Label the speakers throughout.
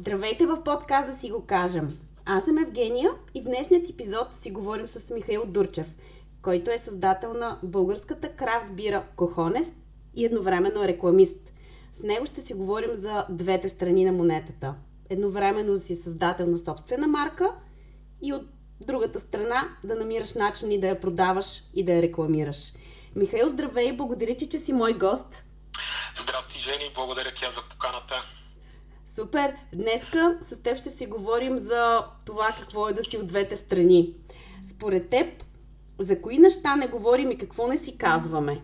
Speaker 1: Здравейте в подкаст да си го кажем. Аз съм Евгения и в днешният епизод си говорим с Михаил Дурчев, който е създател на българската крафт бира Кохонест и едновременно рекламист. С него ще си говорим за двете страни на монетата. Едновременно си създател на собствена марка и от другата страна да намираш начини да я продаваш и да я рекламираш. Михаил, здравей! Благодаря ти, че си мой гост.
Speaker 2: Здрасти, Жени! Благодаря ти за поканата.
Speaker 1: Супер! Днеска с теб ще си говорим за това какво е да си от двете страни. Според теб, за кои неща не говорим и какво не си казваме?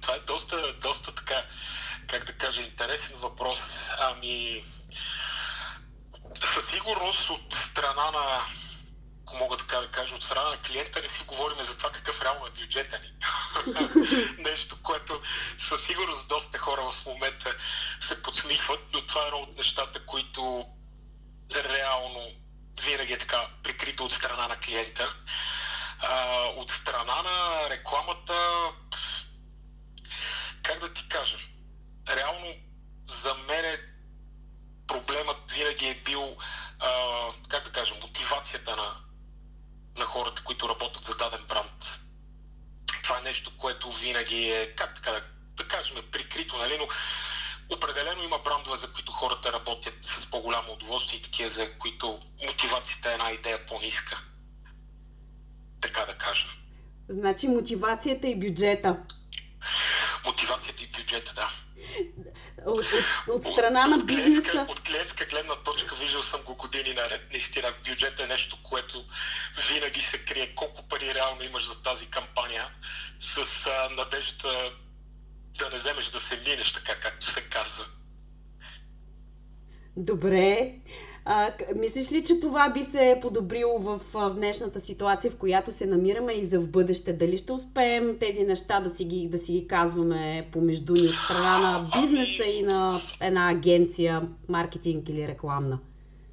Speaker 2: Това е доста, доста така, как да кажа, интересен въпрос. Ами, със сигурност от страна на ако мога така да кажа, от страна на клиента не си говорим за това какъв реално е бюджета ни. Нещо, което със сигурност доста хора в момента се подсмихват, но това е едно от нещата, които реално винаги е така прикрито от страна на клиента. А, от страна на рекламата, как да ти кажа, реално за мен е проблемът винаги е бил, а, как да кажа, мотивацията на, на хората, които работят за даден бранд. Това е нещо, което винаги е, как така да, да кажем, прикрито, нали? но определено има брандове, за които хората работят с по-голямо удоволствие и такива, за които мотивацията е една идея по-ниска. Така да кажем.
Speaker 1: Значи мотивацията и бюджета.
Speaker 2: Мотивацията и бюджета, да.
Speaker 1: От, от, от страна от, на бизнеса.
Speaker 2: От клиентска гледна точка виждал съм го години наред. Наистина бюджет е нещо, което винаги се крие. Колко пари реално имаш за тази кампания с а, надеждата да не вземеш да се минеш, така както се казва.
Speaker 1: Добре. А, мислиш ли, че това би се подобрило в, в днешната ситуация, в която се намираме и за в бъдеще? Дали ще успеем тези неща да си ги, да си ги казваме помежду ни от страна на бизнеса и на една агенция, маркетинг или рекламна?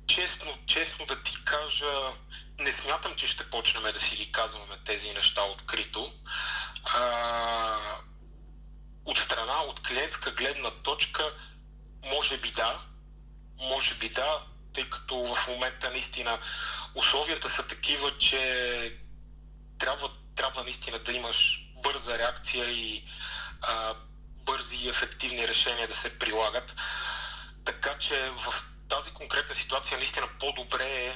Speaker 2: Честно, честно да ти кажа, не смятам, че ще почнем да си ги казваме тези неща открито. А, от страна, от клиентска гледна точка, може би да, може би да, тъй като в момента наистина условията са такива, че трябва, трябва наистина да имаш бърза реакция и а, бързи и ефективни решения да се прилагат. Така че в тази конкретна ситуация наистина по-добре е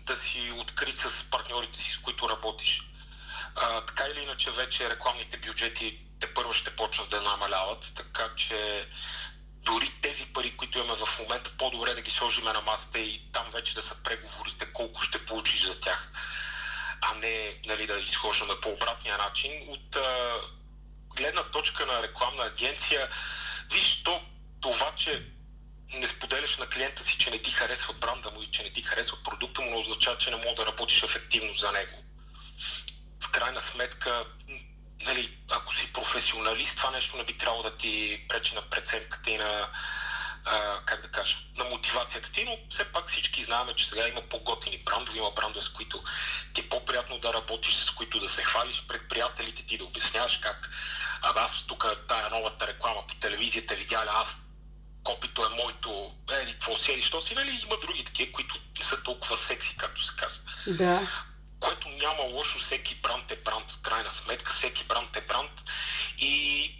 Speaker 2: да си открит с партньорите си, с които работиш. А, така или иначе вече рекламните бюджети те първо ще почнат да намаляват, така че дори тези пари, които имаме в момента, по-добре да ги сложиме на масата и там вече да са преговорите колко ще получиш за тях, а не нали, да изхождаме по обратния начин. От а, гледна точка на рекламна агенция, виж то, това, че не споделяш на клиента си, че не ти харесва бранда му и че не ти харесва продукта му, не означава, че не мога да работиш ефективно за него. В крайна сметка, нали, ако си професионалист, това нещо не би трябвало да ти пречи на преценката и на, а, как да кажа, на мотивацията ти, но все пак всички знаем, че сега има по-готини брандове, има брандове, с които ти е по-приятно да работиш, с които да се хвалиш пред приятелите ти, да обясняваш как а, аз тук тая новата реклама по телевизията видяли, аз копито е моето, е, какво си, или що си, нали, има други такива, които не са толкова секси, както се казва.
Speaker 1: Да
Speaker 2: което няма лошо, всеки бранд е бранд, в крайна сметка, всеки бранд е бранд и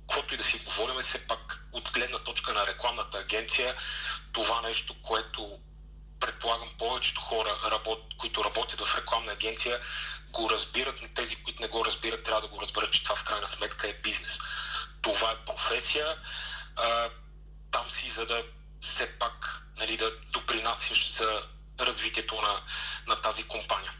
Speaker 2: каквото и да си говорим, все пак от гледна точка на рекламната агенция, това нещо, което предполагам повечето хора, работ, които работят в рекламна агенция, го разбират, но тези, които не го разбират, трябва да го разберат, че това в крайна сметка е бизнес. Това е професия. А, там си, за да все пак нали, да допринасяш за развитието на, на тази компания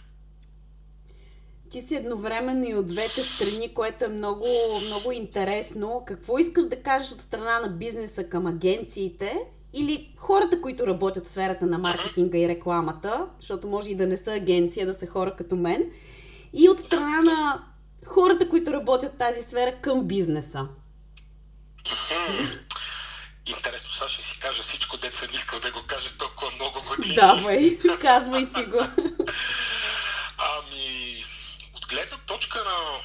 Speaker 1: ти си едновременно и от двете страни, което е много, много интересно. Какво искаш да кажеш от страна на бизнеса към агенциите или хората, които работят в сферата на маркетинга и рекламата, защото може и да не са агенция, да са хора като мен, и от страна на хората, които работят в тази сфера към бизнеса?
Speaker 2: Интересно, сега ще си кажа всичко, дет съм искал да го кажа толкова много години.
Speaker 1: Давай, казвай си го.
Speaker 2: Ами, гледна точка на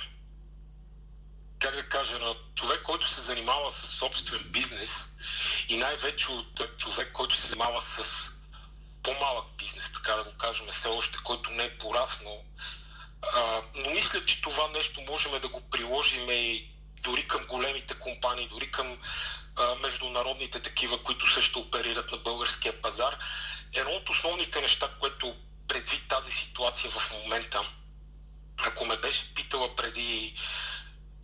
Speaker 2: как да кажа, на човек, който се занимава с собствен бизнес и най-вече от човек, който се занимава с по-малък бизнес, така да го кажем, все още, който не е пораснал. А, но мисля, че това нещо можем да го приложим и дори към големите компании, дори към а, международните такива, които също оперират на българския пазар. Едно от основните неща, което предвид тази ситуация в момента, ако ме беше питала преди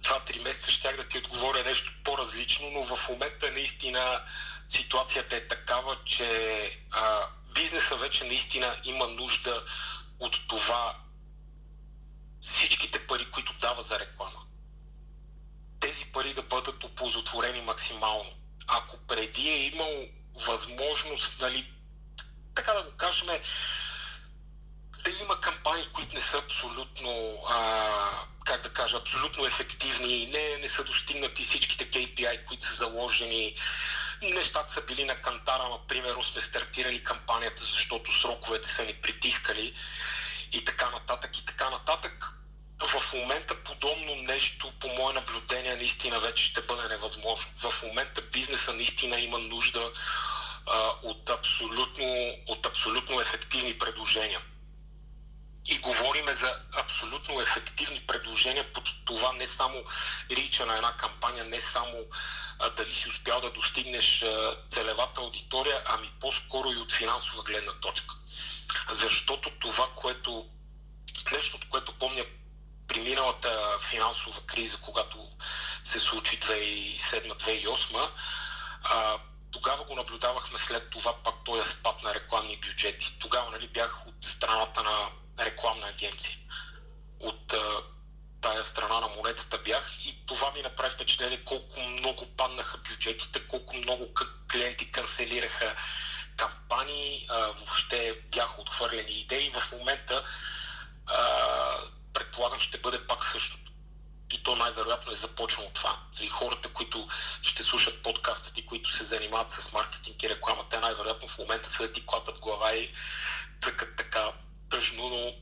Speaker 2: 2-3 месеца, щях да ти отговоря нещо по-различно, но в момента наистина ситуацията е такава, че а, бизнеса вече наистина има нужда от това всичките пари, които дава за реклама, тези пари да бъдат оползотворени максимално. Ако преди е имал възможност, нали, така да го кажем, да има кампании, които не са абсолютно, а, как да кажа, абсолютно ефективни, не, не са достигнати всичките KPI, които са заложени, нещата са били на кантара, например, сме стартирали кампанията, защото сроковете са ни притискали и така нататък и така нататък. В момента подобно нещо, по мое наблюдение, наистина вече ще бъде невъзможно. В момента бизнеса наистина има нужда от, абсолютно, от абсолютно ефективни предложения и говориме за абсолютно ефективни предложения под това не само рича на една кампания, не само а, дали си успял да достигнеш а, целевата аудитория, ами по-скоро и от финансова гледна точка. Защото това, което нещо, от което помня при миналата финансова криза, когато се случи 2007-2008, тогава го наблюдавахме след това пак този спад на рекламни бюджети. Тогава нали, бях от страната на рекламна агенция. От а, тая страна на монетата бях и това ми направи впечатление колко много паднаха бюджетите, колко много клиенти канцелираха кампании, а, въобще бяха отхвърлени идеи. В момента а, предполагам ще бъде пак същото. И то най-вероятно е започнало това. И хората, които ще слушат подкастът и които се занимават с маркетинг и реклама, те най-вероятно в момента са ти клапат глава и цъкат така тъжно, но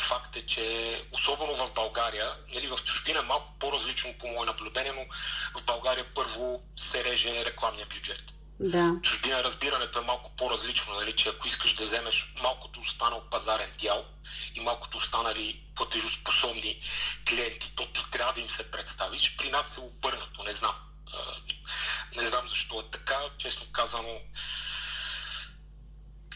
Speaker 2: факт е, че особено в България, нали, в чужбина е малко по-различно по мое наблюдение, но в България първо се реже рекламния бюджет.
Speaker 1: Да.
Speaker 2: Чужбина разбирането е малко по-различно, нали, че ако искаш да вземеш малкото останал пазарен дял и малкото останали платежоспособни клиенти, то ти трябва да им се представиш. При нас е обърнато, не знам. Не знам защо е така, честно казано.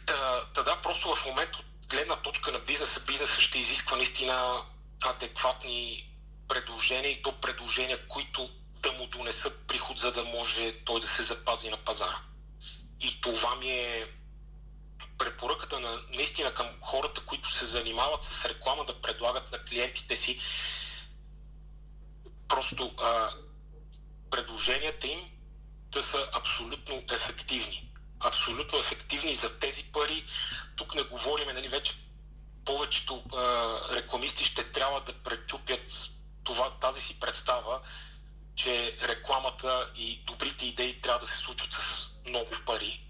Speaker 2: Та, да, просто в момента гледна точка на бизнеса, бизнеса ще изисква наистина адекватни предложения и то предложения, които да му донесат приход, за да може той да се запази на пазара. И това ми е препоръката на, наистина към хората, които се занимават с реклама, да предлагат на клиентите си просто а, предложенията им да са абсолютно ефективни абсолютно ефективни за тези пари. Тук не говорим, нали, вече повечето а, рекламисти ще трябва да пречупят това, тази си представа, че рекламата и добрите идеи трябва да се случват с много пари.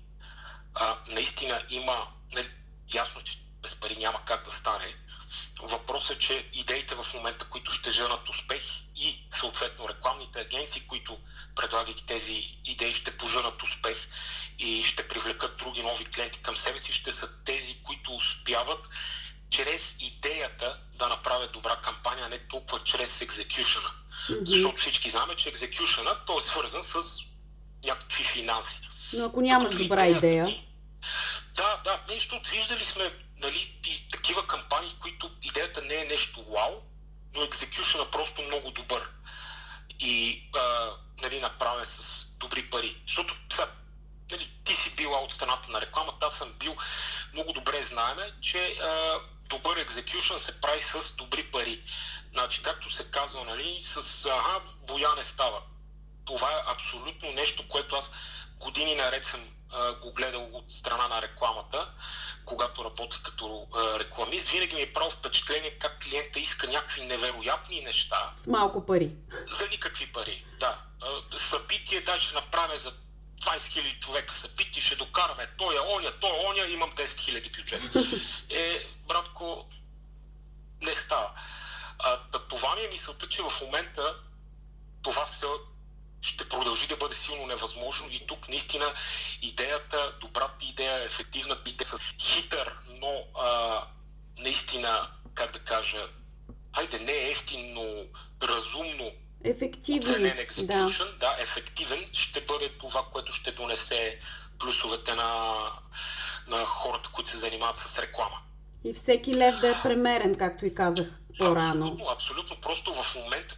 Speaker 2: А, наистина има, не, ясно, че без пари няма как да стане. Въпросът е, че идеите в момента, които ще женат успех и съответно рекламните агенции, които предлагат тези идеи, ще поженат успех и ще привлекат други нови клиенти към себе си, ще са тези, които успяват чрез идеята да направят добра кампания, а не толкова чрез екзекюшена. Mm-hmm. Защото всички знаем, че екзекюшена то е свързан с някакви финанси.
Speaker 1: Но ако нямаш добра идея...
Speaker 2: Да, да, защото виждали сме нали, и такива кампании, които идеята не е нещо вау, но екзекюшена просто много добър. И а, нали, направен с добри пари. Защото са, нали, ти си била от страната на рекламата, аз съм бил много добре знаеме, че а, добър екзекюшн се прави с добри пари. Значи, както се казва, нали, с ага, боя не става. Това е абсолютно нещо, което аз години наред съм а, го гледал от страна на рекламата, когато работех като а, рекламист. Винаги ми е правил впечатление как клиента иска някакви невероятни неща.
Speaker 1: С малко пари.
Speaker 2: За никакви пари, да. А, събитие даже ще направя за 20 000 човека събитие, ще докараме той е оня, той е оня, имам 10 000 бюджет. Е, братко, не става. А, това ми е мисълта, че в момента това все ще продължи да бъде силно невъзможно и тук наистина идеята, добрата идея, ефективната идея с хитър, но а, наистина, как да кажа, айде не е ефтин, но разумно
Speaker 1: Ефективен.
Speaker 2: Да. да, ефективен ще бъде това, което ще донесе плюсовете на, на хората, които се занимават с реклама.
Speaker 1: И всеки лев да е премерен, както и казах по-рано.
Speaker 2: Абсолютно, абсолютно. Просто в момента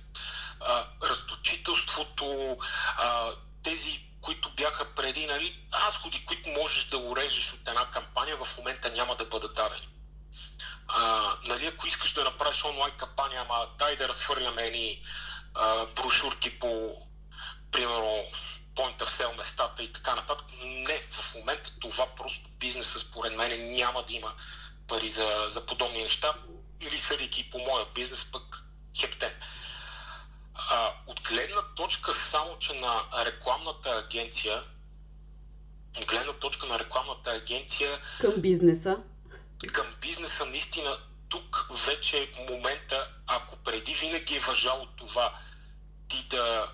Speaker 2: а, разточителството, а, тези, които бяха преди, нали, разходи, които можеш да урежеш от една кампания, в момента няма да бъдат дадени. А, нали, ако искаш да направиш онлайн кампания, ама дай да разхвърляме едни брошурки по, примерно, point of sale местата и така нататък. Не, в момента това просто бизнеса, според мен, няма да има пари за, за подобни неща. Или съдейки по моя бизнес, пък хептен. А, от гледна точка само, че на рекламната агенция, от гледна точка на рекламната агенция...
Speaker 1: Към бизнеса.
Speaker 2: Към бизнеса, наистина, тук вече е момента, ако преди винаги е въжало това, ти да,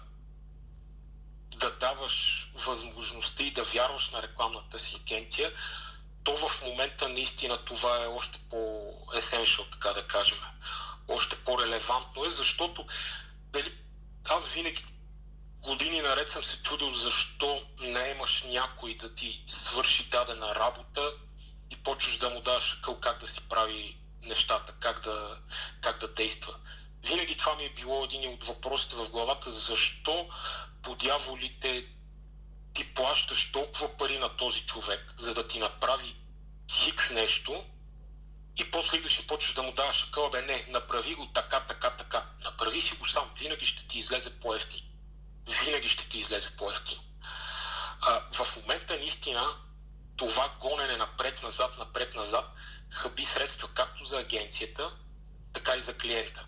Speaker 2: да даваш възможността и да вярваш на рекламната си агенция, то в момента наистина това е още по-есеншъл, така да кажем. Още по-релевантно е, защото дали, аз винаги години наред съм се чудил защо не имаш някой да ти свърши дадена работа и почваш да му даваш къл как да си прави нещата, как да, как да действа. Винаги това ми е било един от въпросите в главата, защо по дяволите ти плащаш толкова пари на този човек, за да ти направи хикс нещо и после идваш и почваш да му даваш такова, бе не, направи го така, така, така. Направи си го сам, винаги ще ти излезе по-ефтин. Винаги ще ти излезе по-ефтин. В момента наистина това гонене напред-назад, напред-назад хаби средства както за агенцията, така и за клиента.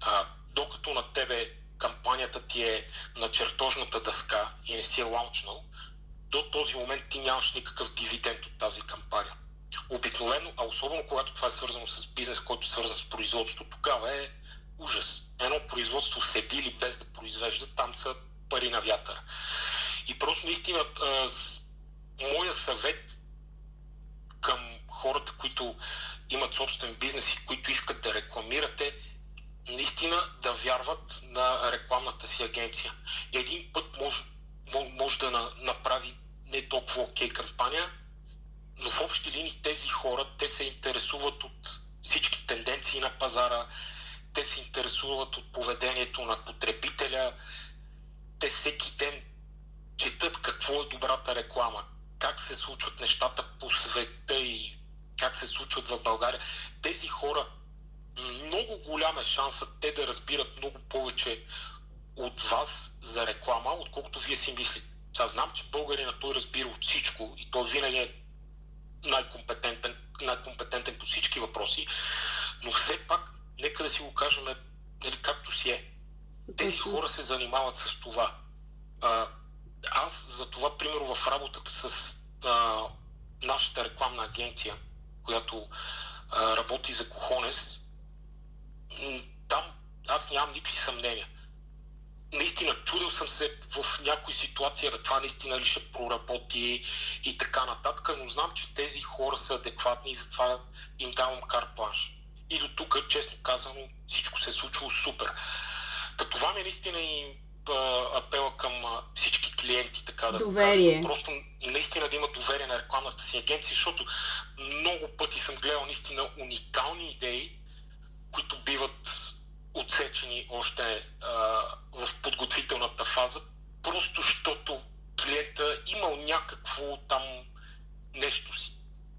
Speaker 2: А, докато на тебе кампанията ти е на чертожната дъска и не си е лаунчнал, до този момент ти нямаш никакъв дивиденд от тази кампания. Обикновено, а особено когато това е свързано с бизнес, който е свързан с производство, тогава е ужас. Едно производство седи или без да произвежда, там са пари на вятър. И просто наистина, моя съвет към хората, които имат собствен бизнес и които искат да рекламирате, наистина да вярват на рекламната си агенция. Един път може, може да направи не толкова окей кампания, но в общи линии тези хора, те се интересуват от всички тенденции на пазара, те се интересуват от поведението на потребителя, те всеки ден четат какво е добрата реклама, как се случват нещата по света и как се случват в България. Тези хора, много голям е шансът те да разбират много повече от вас за реклама, отколкото вие си мислите. Аз знам, че българина той разбира от всичко и той винаги е най-компетентен, най-компетентен по всички въпроси, но все пак, нека да си го кажем нали, както си е. Тези хора се занимават с това. А, аз за това, примерно в работата с а, нашата рекламна агенция, която а, работи за Кохонес, там аз нямам никакви съмнения наистина чудил съм се в някои ситуации, бе, това наистина ли ще проработи и така нататък, но знам, че тези хора са адекватни и затова им давам карт-планш. И до тук, честно казано, всичко се е случило супер. Та това ми е наистина и апела към всички клиенти, така да
Speaker 1: доверие.
Speaker 2: Кажа. Просто наистина да има доверие на рекламната си агенция, защото много пъти съм гледал наистина уникални идеи, които биват отсечени още а, в подготвителната фаза, просто защото клиента имал някакво там нещо си.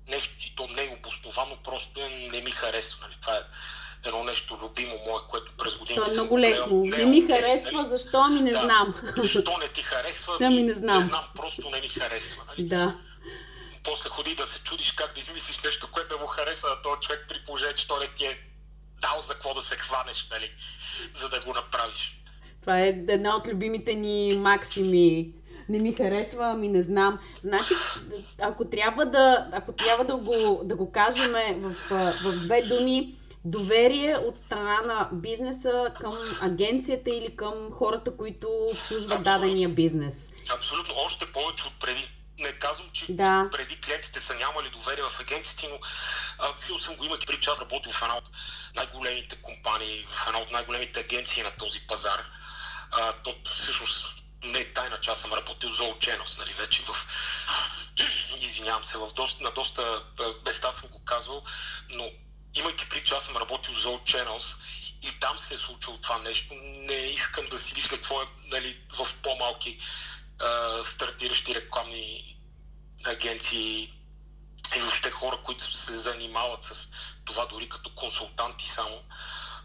Speaker 2: Нещо и то не е обосновано, просто е, не ми харесва. Нали? Това е едно нещо любимо мое, което през годините
Speaker 1: Това е много лесно. Не, не ми харесва, нали? защо ми не
Speaker 2: да,
Speaker 1: знам.
Speaker 2: Защо не ти харесва?
Speaker 1: Да, ми не знам.
Speaker 2: Не знам, просто не ми харесва. Нали?
Speaker 1: Да.
Speaker 2: После ходи да се чудиш как да измислиш нещо, което да му хареса на този човек при положение, че то не ти е дал за какво да се хванеш, нали, за да го направиш.
Speaker 1: Това е една от любимите ни максими. Не ми харесва, ами не знам. Значи, ако трябва да, ако трябва да, го, да го кажем в, в две думи, доверие от страна на бизнеса към агенцията или към хората, които обслужват дадения бизнес.
Speaker 2: Абсолютно. Още повече от преди. Не казвам, че
Speaker 1: Да.
Speaker 2: преди клиентите са нямали доверие в агенциите, но а, видял съм го, имайки при час работил в една от най-големите компании, в една от най-големите агенции на този пазар. А, то всъщност не е тайна, че аз съм работил за Олченос, нали, вече в... Извинявам се, в доста, на доста места съм го казвал, но имайки при че аз съм работил за Channels и там се е случило това нещо, не искам да си мисля какво е нали, в по-малки а, стартиращи рекламни агенции и въобще хора, които се занимават с това дори като консултанти само.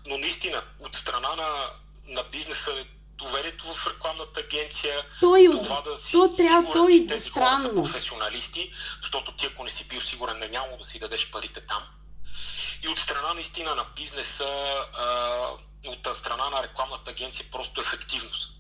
Speaker 2: Но наистина, от страна на, на бизнеса доверието в рекламната агенция,
Speaker 1: То и от...
Speaker 2: това да си
Speaker 1: то трябва-
Speaker 2: сигурен,
Speaker 1: и
Speaker 2: че тези хора са професионалисти, защото ти ако не си бил сигурен, не няма да си дадеш парите там. И от страна наистина на бизнеса, а, от страна на рекламната агенция просто ефективност.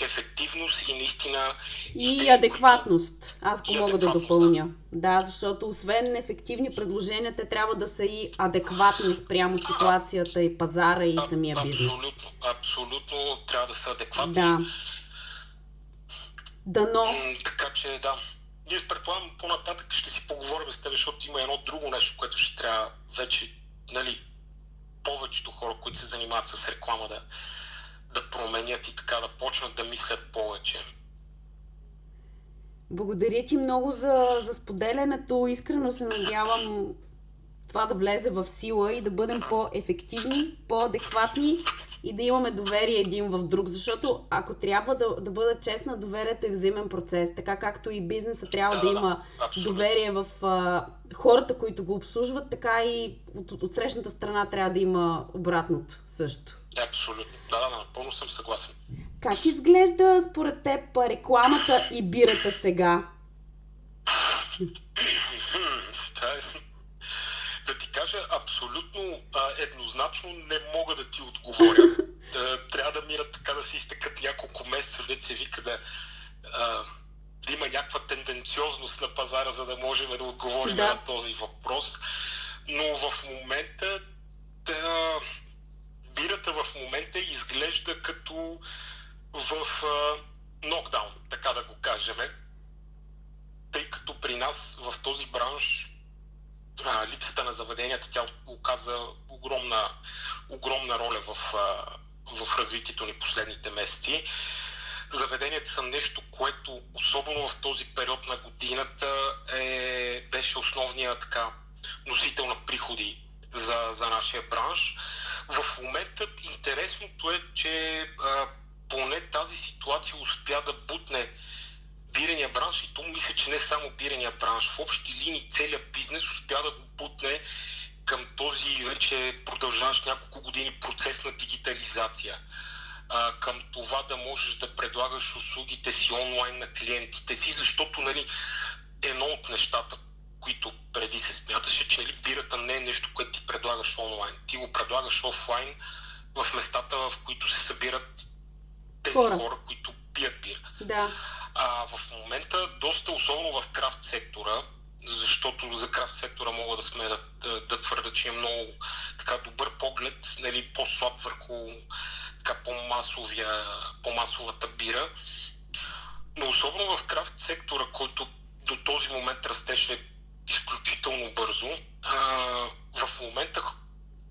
Speaker 2: Ефективност и наистина...
Speaker 1: И адекватност. Аз го мога да допълня. Да, защото освен ефективни предложения, те трябва да са и адекватни спрямо ситуацията и пазара и самия бизнес.
Speaker 2: Абсолютно, абсолютно трябва да са адекватни.
Speaker 1: Да. Дано.
Speaker 2: Така че да. Ние предполагам по-нататък ще си поговорим с теб, защото има едно друго нещо, което ще трябва вече, нали, повечето хора, които се занимават с реклама да, да променят и така да почнат да мислят повече.
Speaker 1: Благодаря ти много за, за споделянето. Искрено се надявам това да влезе в сила и да бъдем по-ефективни, по-адекватни и да имаме доверие един в друг. Защото ако трябва да, да бъда честна, доверието е взаимен процес. Така както и бизнеса трябва да,
Speaker 2: Да,
Speaker 1: има
Speaker 2: Абсолютно.
Speaker 1: доверие в а, хората, които го обслужват, така и от, от срещната страна трябва да има обратното също.
Speaker 2: Абсолютно. Да, да, напълно съм съгласен.
Speaker 1: Как изглежда според теб рекламата и бирата сега?
Speaker 2: Е- Да ти кажа, абсолютно а, еднозначно не мога да ти отговоря. Да, трябва да мират така да се изтекат няколко месеца, да се вика да, а, да има някаква тенденциозност на пазара, за да можем да отговорим
Speaker 1: Да.
Speaker 2: на този въпрос. Но в момента да, бирата в момента изглежда като в а, нокдаун, така да го кажем тъй като при нас в този бранш а, липсата на заведенията, тя оказа огромна, огромна роля в, а, в развитието ни последните месеци. Заведенията са нещо, което особено в този период на годината е, беше основният така, носител на приходи за, за нашия бранш. В момента интересното е, че а, поне тази ситуация успя да бутне бирения бранш и то мисля, че не само бирения бранш, в общи линии целият бизнес успя да го бутне към този вече продължаващ няколко години процес на дигитализация. А, към това да можеш да предлагаш услугите си онлайн на клиентите си, защото нали, едно от нещата, които преди се смяташе, че нали, бирата не е нещо, което ти предлагаш онлайн. Ти го предлагаш офлайн в местата, в които се събират тези
Speaker 1: Хора.
Speaker 2: хора, които пият бира.
Speaker 1: Да.
Speaker 2: А в момента доста, особено в крафт сектора, защото за крафт сектора мога да сме да, да, да твърда, че е много така добър поглед, нали, по-слаб върху така, по-масовия, по-масовата бира. Но особено в крафт сектора, който до този момент растеше изключително бързо, а, в момента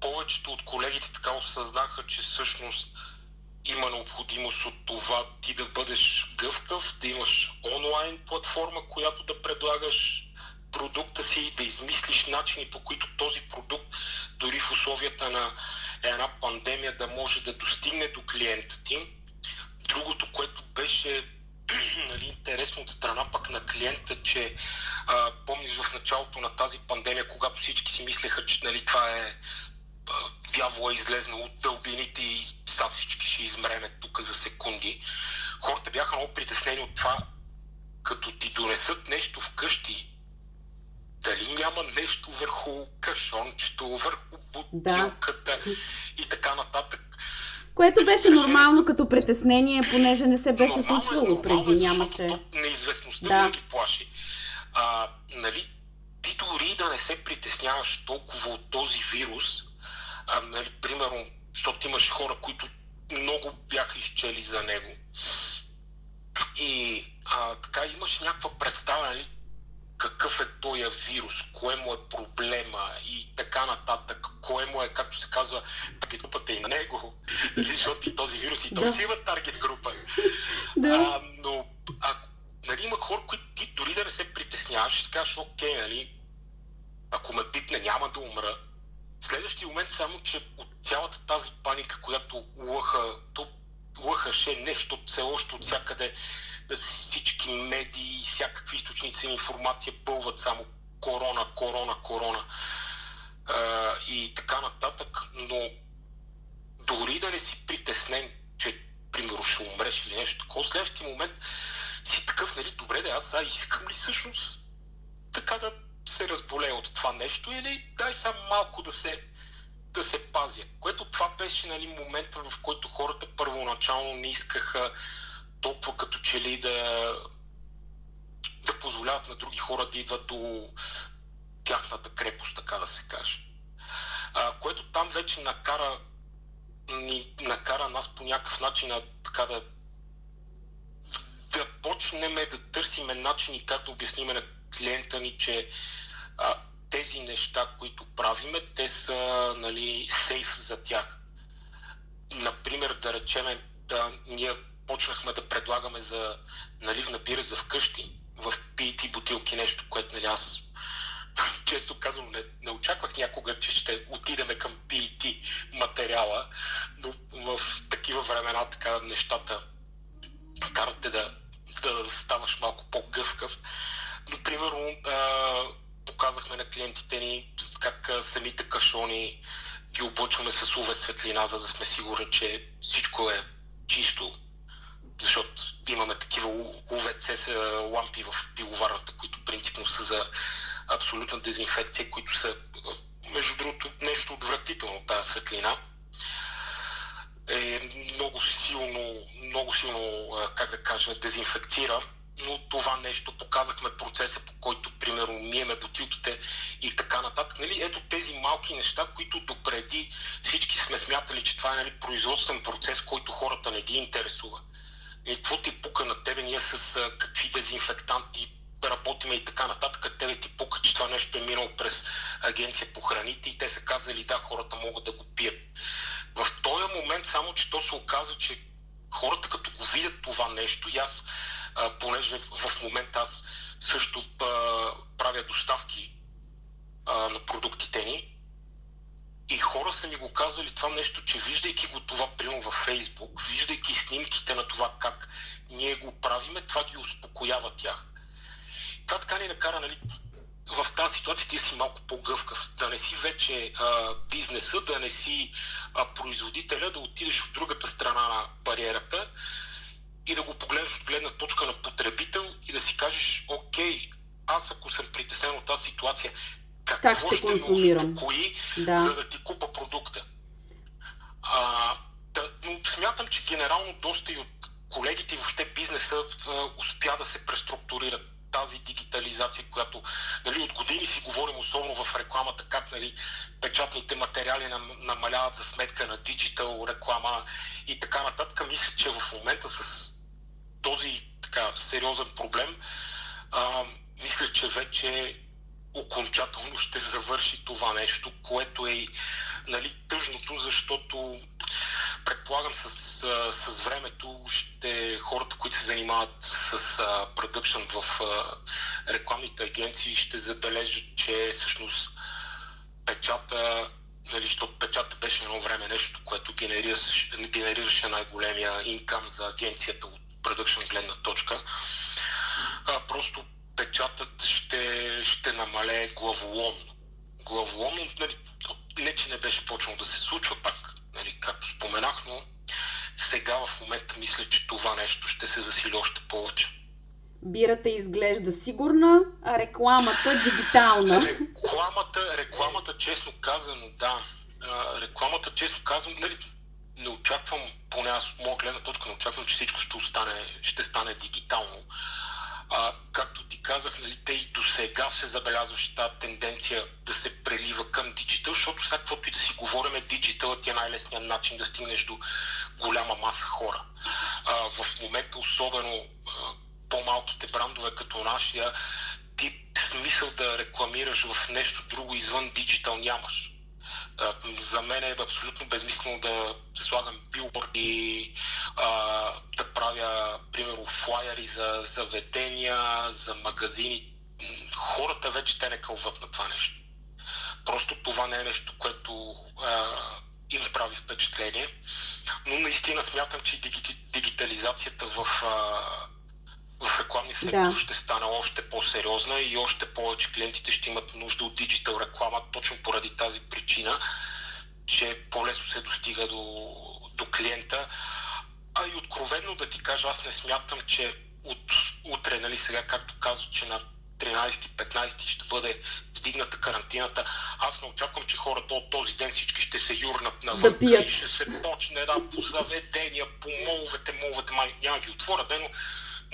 Speaker 2: повечето от колегите така осъзнаха, че всъщност има необходимост от това ти да бъдеш гъвкав, да имаш онлайн платформа, която да предлагаш продукта си, да измислиш начини по които този продукт, дори в условията на една пандемия, да може да достигне до клиента ти. Другото, което беше нали, интересно от страна пък на клиента, че а, помниш в началото на тази пандемия, когато всички си мислеха, че нали, това е дявола е излезнал от дълбините и сега всички ще измреме тук за секунди. Хората бяха много притеснени от това, като ти донесат нещо вкъщи, дали няма нещо върху кашончето, върху бутилката и така нататък.
Speaker 1: Което беше нормално като притеснение, понеже не се беше
Speaker 2: Нормално е,
Speaker 1: случвало
Speaker 2: нормално
Speaker 1: преди,
Speaker 2: е,
Speaker 1: нямаше.
Speaker 2: Неизвестността
Speaker 1: Да.
Speaker 2: ги плаши. А, нали, ти дори да не се притесняваш толкова от този вирус, А, нали, примерно, защото имаш хора, които много бяха изчели за него. И а, така имаш някаква представа, нали, какъв е този вирус, кое му е проблема и така нататък, кое му е, както се казва, таргет групата и на него, нали, защото и този вирус и той си има таргет група.
Speaker 1: Да.
Speaker 2: А, но ако нали, има хора, които ти дори да не се притесняваш, ще кажеш, окей, нали, ако ме пипне, няма да умра. Следващия момент само, че от цялата тази паника, която лъха, то лъхаше нещо все още от всякъде, всички медии, всякакви източници на информация пълват само корона, корона, корона а, и така нататък, но дори да не си притеснен, че примерно ще умреш или нещо такова, следващия момент си такъв, нали, добре да аз сега искам ли всъщност така да се разболея от това нещо или дай само малко да се, да се пазя. Което това беше нали, момента, в който хората първоначално не искаха толкова като че ли да, да позволяват на други хора да идват до тяхната крепост, така да се каже. А, което там вече накара ни накара нас по някакъв начин така да да почнем да търсиме начини как да обясниме на клиента ни, че а, тези неща, които правиме, те са нали, сейф за тях. Например, да речеме, да, ние почнахме да предлагаме за наливна бира за вкъщи, в PET бутилки, нещо, което нали, аз често казвам, не, не очаквах някога, че ще отидеме към PET материала, но в такива времена така нещата карате да, да ставаш малко по-гъвкав. Но, примерно, а, показахме на клиентите ни как самите кашони ги облъчваме с UV светлина, за да сме сигурни, че всичко е чисто. Защото имаме такива UVC лампи в пиловарната, които принципно са за абсолютна дезинфекция, които са, между другото, нещо отвратително тази светлина е много силно, много силно, как да кажа, дезинфектира, но това нещо показахме процеса, по който, примерно, миеме бутилките и така нататък. Нали? Ето тези малки неща, които допреди всички сме смятали, че това е нали, производствен процес, който хората не ги интересува. И какво ти пука на тебе, ние с а, какви дезинфектанти работиме и така нататък, тебе ти пука, че това нещо е минало през агенция по храните и те са казали да, хората могат да го пият. В този момент само, че то се оказа, че хората като го видят това нещо и аз, а, понеже в момента аз също а, правя доставки а, на продуктите ни, и хора са ми го казали това нещо, че виждайки го това прием във Фейсбук, виждайки снимките на това как ние го правиме, това ги успокоява тях. Това така ни накара, нали, в тази ситуация ти си малко по-гъвкав. Да не си вече а, бизнеса, да не си а, производителя, да отидеш от другата страна на бариерата и да го погледнеш от гледна точка на потребител и да си кажеш, окей, аз ако съм притеснен от тази ситуация, какво
Speaker 1: как ще,
Speaker 2: ще
Speaker 1: консумирам?
Speaker 2: ме успокои,
Speaker 1: Да.
Speaker 2: за да ти купа продукта? А, да, но смятам, че генерално доста и от колегите и въобще бизнеса а, успя да се преструктурират тази дигитализация, която нали, от години си говорим, особено в рекламата, как нали, печатните материали нам, намаляват за сметка на диджитал реклама и така нататък. Мисля, че в момента с този така сериозен проблем, а, мисля, че вече окончателно ще завърши това нещо, което е нали, тъжното, защото предполагам с, с времето ще хората, които се занимават с продъкшн в рекламните агенции, ще забележат, че всъщност печата, нали, защото печата беше едно време нещо, което генерираше, генерираше най-големия инкам за агенцията от продъкшн гледна точка. А, просто печатът ще, ще намалее главоломно. Главоломно, нали, не че не беше почнало да се случва пак, нали, както споменах, но сега в момента мисля, че това нещо ще се засили още повече.
Speaker 1: Бирата изглежда сигурна, а рекламата дигитална.
Speaker 2: Рекламата, рекламата честно казано, да. Рекламата, честно казано, нали, не очаквам, поне аз от моя гледна точка, не очаквам, че всичко ще, остане, ще стане дигитално. А, както ти казах, нали, те и до сега се забелязваше тази тенденция да се прелива към диджитал, защото всякаквото и да си говорим, диджиталът е най-лесният начин да стигнеш до голяма маса хора. А, в момента, особено а, по-малките брандове като нашия, ти смисъл да рекламираш в нещо друго извън диджитал нямаш. За мен е абсолютно безмислено да слагам билборди, да правя, примерно, флайери за заведения, за магазини. Хората вече те не кълват на това нещо. Просто това не е нещо, което им прави впечатление. Но наистина смятам, че дигитализацията в в рекламния сектор да. ще стане още по-сериозна и още повече клиентите ще имат нужда от диджитал реклама, точно поради тази причина, че по-лесно се достига до, до клиента. А и откровенно да ти кажа, аз не смятам, че от утре, нали сега, както казват, че на 13-15 ще бъде вдигната карантината. Аз не очаквам, че хората от този ден всички ще се юрнат на
Speaker 1: да
Speaker 2: и ще се почне да, по заведения, по моловете, моловете, май няма ги отворя, но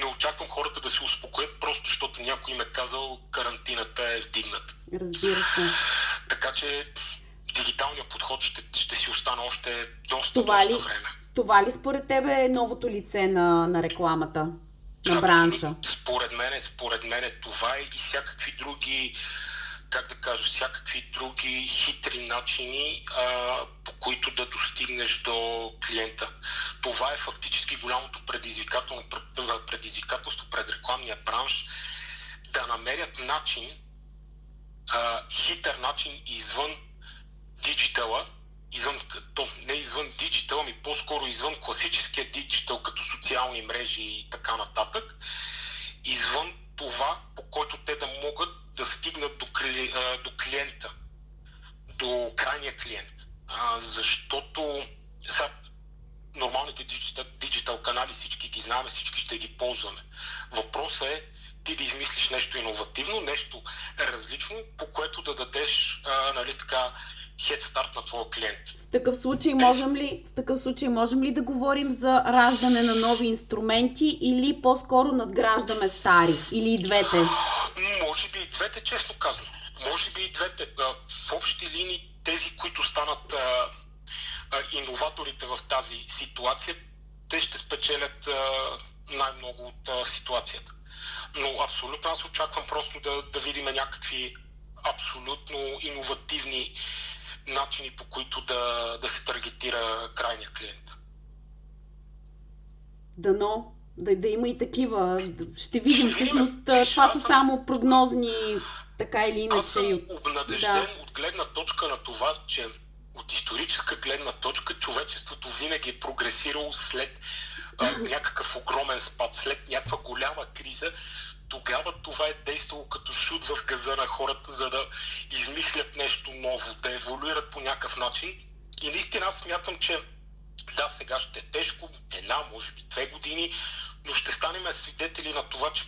Speaker 2: не очаквам хората да се успокоят, просто защото някой им е казал карантината е вдигната.
Speaker 1: Разбира се.
Speaker 2: Така че дигиталният подход ще, ще си остане още доста, това доста
Speaker 1: ли,
Speaker 2: време.
Speaker 1: Това ли според тебе е новото лице на, на рекламата? На бранша?
Speaker 2: Според мен, според мен това е и всякакви други как да кажа, всякакви други хитри начини, а, по които да достигнеш до клиента. Това е фактически голямото предизвикателство, пред рекламния бранш да намерят начин, а, хитър начин извън диджитала, извън, то не извън диджитал, ами по-скоро извън класическия диджитал, като социални мрежи и така нататък, извън това, по който те да могат да стигнат до, кли, до клиента, до крайния клиент. А, защото са, нормалните диджитал, канали всички ги знаме, всички ще ги ползваме. Въпросът е ти да измислиш нещо иновативно, нещо различно, по което да дадеш а, нали, така, хед старт на твоя клиент.
Speaker 1: В такъв случай можем ли, в такъв случай можем ли да говорим за раждане на нови инструменти или по-скоро надграждаме стари? Или и двете?
Speaker 2: Може би и двете, честно казвам. Може би и двете. В общи линии тези, които станат иноваторите в тази ситуация, те ще спечелят най-много от ситуацията. Но абсолютно аз очаквам просто да, да видим някакви абсолютно иновативни начини по които да, да се таргетира крайния клиент.
Speaker 1: Дано да, да има и такива. Ще видим всъщност. Това са само прогнозни, така или иначе. Аз
Speaker 2: съм обнадежден да. от гледна точка на това, че от историческа гледна точка човечеството винаги е прогресирало след а, някакъв огромен спад, след някаква голяма криза, тогава това е действало като шут в газа на хората, за да измислят нещо ново, да еволюират по някакъв начин. И наистина аз смятам, че да, сега ще е тежко, една, може би две години, но ще станем свидетели на това, че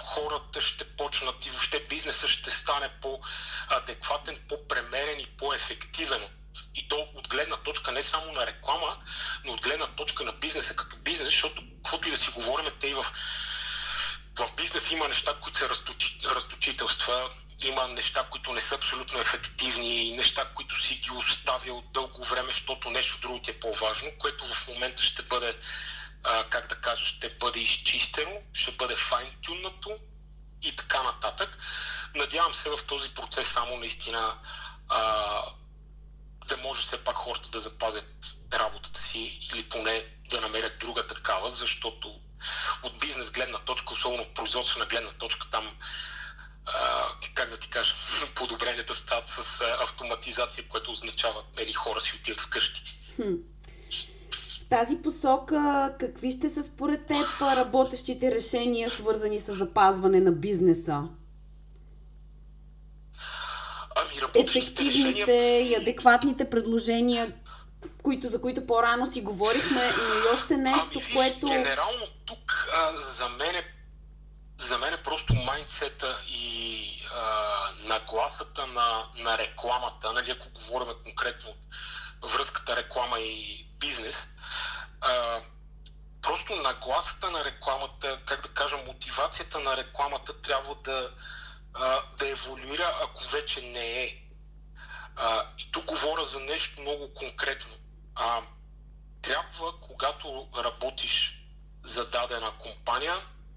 Speaker 2: хората ще почнат и въобще бизнеса ще стане по-адекватен, по-премерен и по-ефективен. И то от гледна точка не само на реклама, но от гледна точка на бизнеса като бизнес, защото каквото и да си говорим, те и в в бизнес има неща, които са разточителства, има неща, които не са абсолютно ефективни, неща, които си ги оставил дълго време, защото нещо друго ти е по-важно, което в момента ще бъде, а, как да кажа, ще бъде изчистено, ще бъде файнтюнато и така нататък. Надявам се в този процес само наистина а, да може все пак хората да запазят работата си или поне да намерят друга такава, защото от бизнес гледна точка, особено от производствена гледна точка, там а, как да ти кажа, подобренията стават с автоматизация, което означава, ели хора си отиват вкъщи. Хм.
Speaker 1: Тази посока, какви ще са според теб работещите решения, свързани с запазване на бизнеса?
Speaker 2: Ами,
Speaker 1: Ефективните
Speaker 2: решения...
Speaker 1: и адекватните предложения, които, за които по-рано си говорихме, и още нещо,
Speaker 2: ами,
Speaker 1: което...
Speaker 2: Генерално тук а, за мен е за мен е просто майндсета и а, нагласата на, на рекламата, нали, ако говорим конкретно връзката реклама и бизнес, а, просто нагласата на рекламата, как да кажа, мотивацията на рекламата трябва да, а, да еволюира, ако вече не е. А, и тук говоря за нещо много конкретно. А, трябва, когато работиш за дадена компания,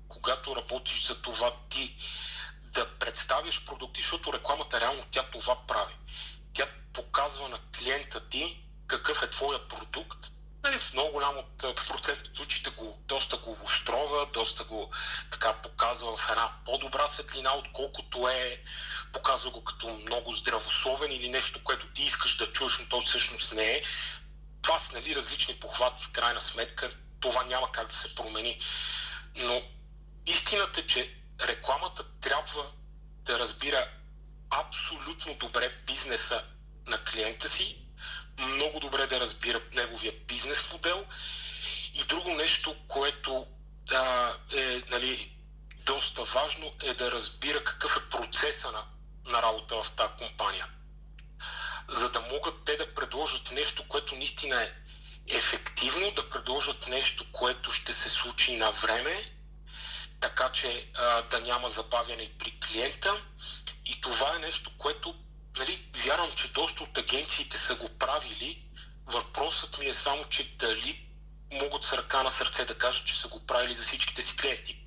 Speaker 2: когато работиш за това ти да представиш продукти, защото рекламата реално тя това прави. Тя показва на клиента ти какъв е твоя продукт, нали, в много голям от процент от случаите го, доста го устрова, доста го така показва в една по-добра светлина, отколкото е, показва го като много здравословен или нещо, което ти искаш да чуеш, но то всъщност не е. Това са нали, различни похвати в крайна сметка, това няма как да се промени. Но истината е, че рекламата трябва да разбира абсолютно добре бизнеса на клиента си, много добре да разбира неговия бизнес модел и друго нещо, което да, е нали, доста важно, е да разбира какъв е процеса на, на работа в тази компания. За да могат те да предложат нещо, което наистина е ефективно, да предложат нещо, което ще се случи на време, така че а, да няма забавяне при клиента. И това е нещо, което нали, вярвам, че доста от агенциите са го правили. Въпросът ми е само, че дали могат с ръка на сърце да кажат, че са го правили за всичките си клиенти.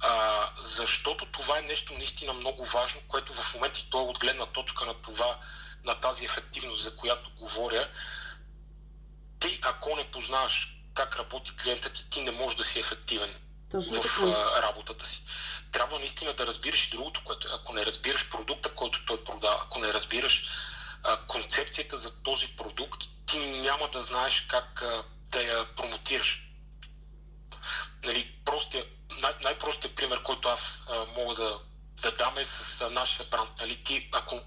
Speaker 2: А, защото това е нещо наистина много важно, което в момента и то е от гледна точка на това, на тази ефективност, за която говоря. Ти, ако не познаваш как работи клиента ти, ти не можеш да си ефективен Точно в а, работата си. Трябва наистина да разбираш и другото, което е. Ако не разбираш продукта, който той продава, ако не разбираш а, концепцията за този продукт, ти няма да знаеш как а, да я промотираш. Нали, простия, най- най-простият пример, който аз а, мога да, да дам е с а, нашия бранд. Нали, ти, ако